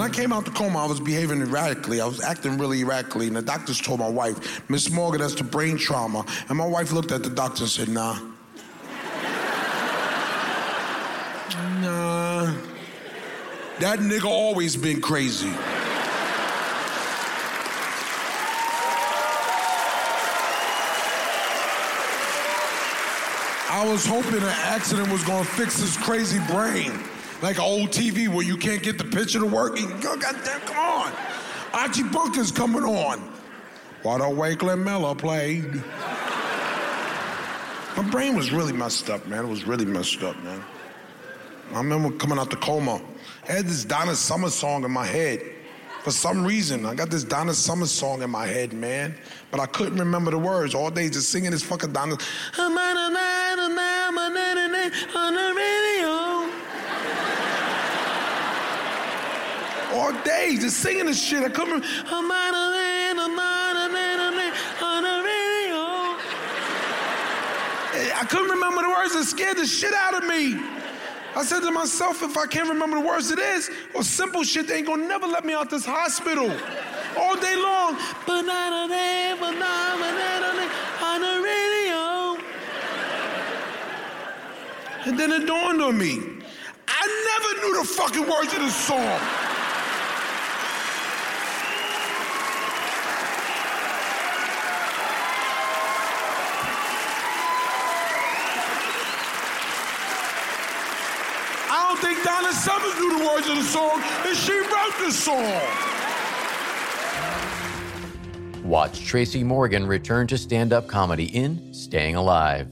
I came out the coma, I was behaving erratically. I was acting really erratically. And the doctors told my wife, Miss Morgan, that's the brain trauma. And my wife looked at the doctor and said, nah. nah. That nigga always been crazy. I was hoping an accident was gonna fix his crazy brain. Like an old TV where you can't get the picture to work. And, God damn, come on. Archie Bunker's coming on. Why don't Wakeland Miller play? My brain was really messed up, man. It was really messed up, man. I remember coming out the coma. I had this Donna Summer song in my head. For some reason, I got this Donna Summer song in my head, man. But I couldn't remember the words all day, just singing this fucking Donna. On the radio. All day, just singing this shit. I couldn't remember. On the radio. I couldn't remember the words. It scared the shit out of me. I said to myself, if I can't remember the words it is, or simple shit, they ain't gonna never let me out this hospital. All day long. On the radio. And then it dawned on me. I never knew the fucking words of the song. I don't think Donna Summers knew the words of the song, and she wrote the song. Watch Tracy Morgan return to stand up comedy in Staying Alive.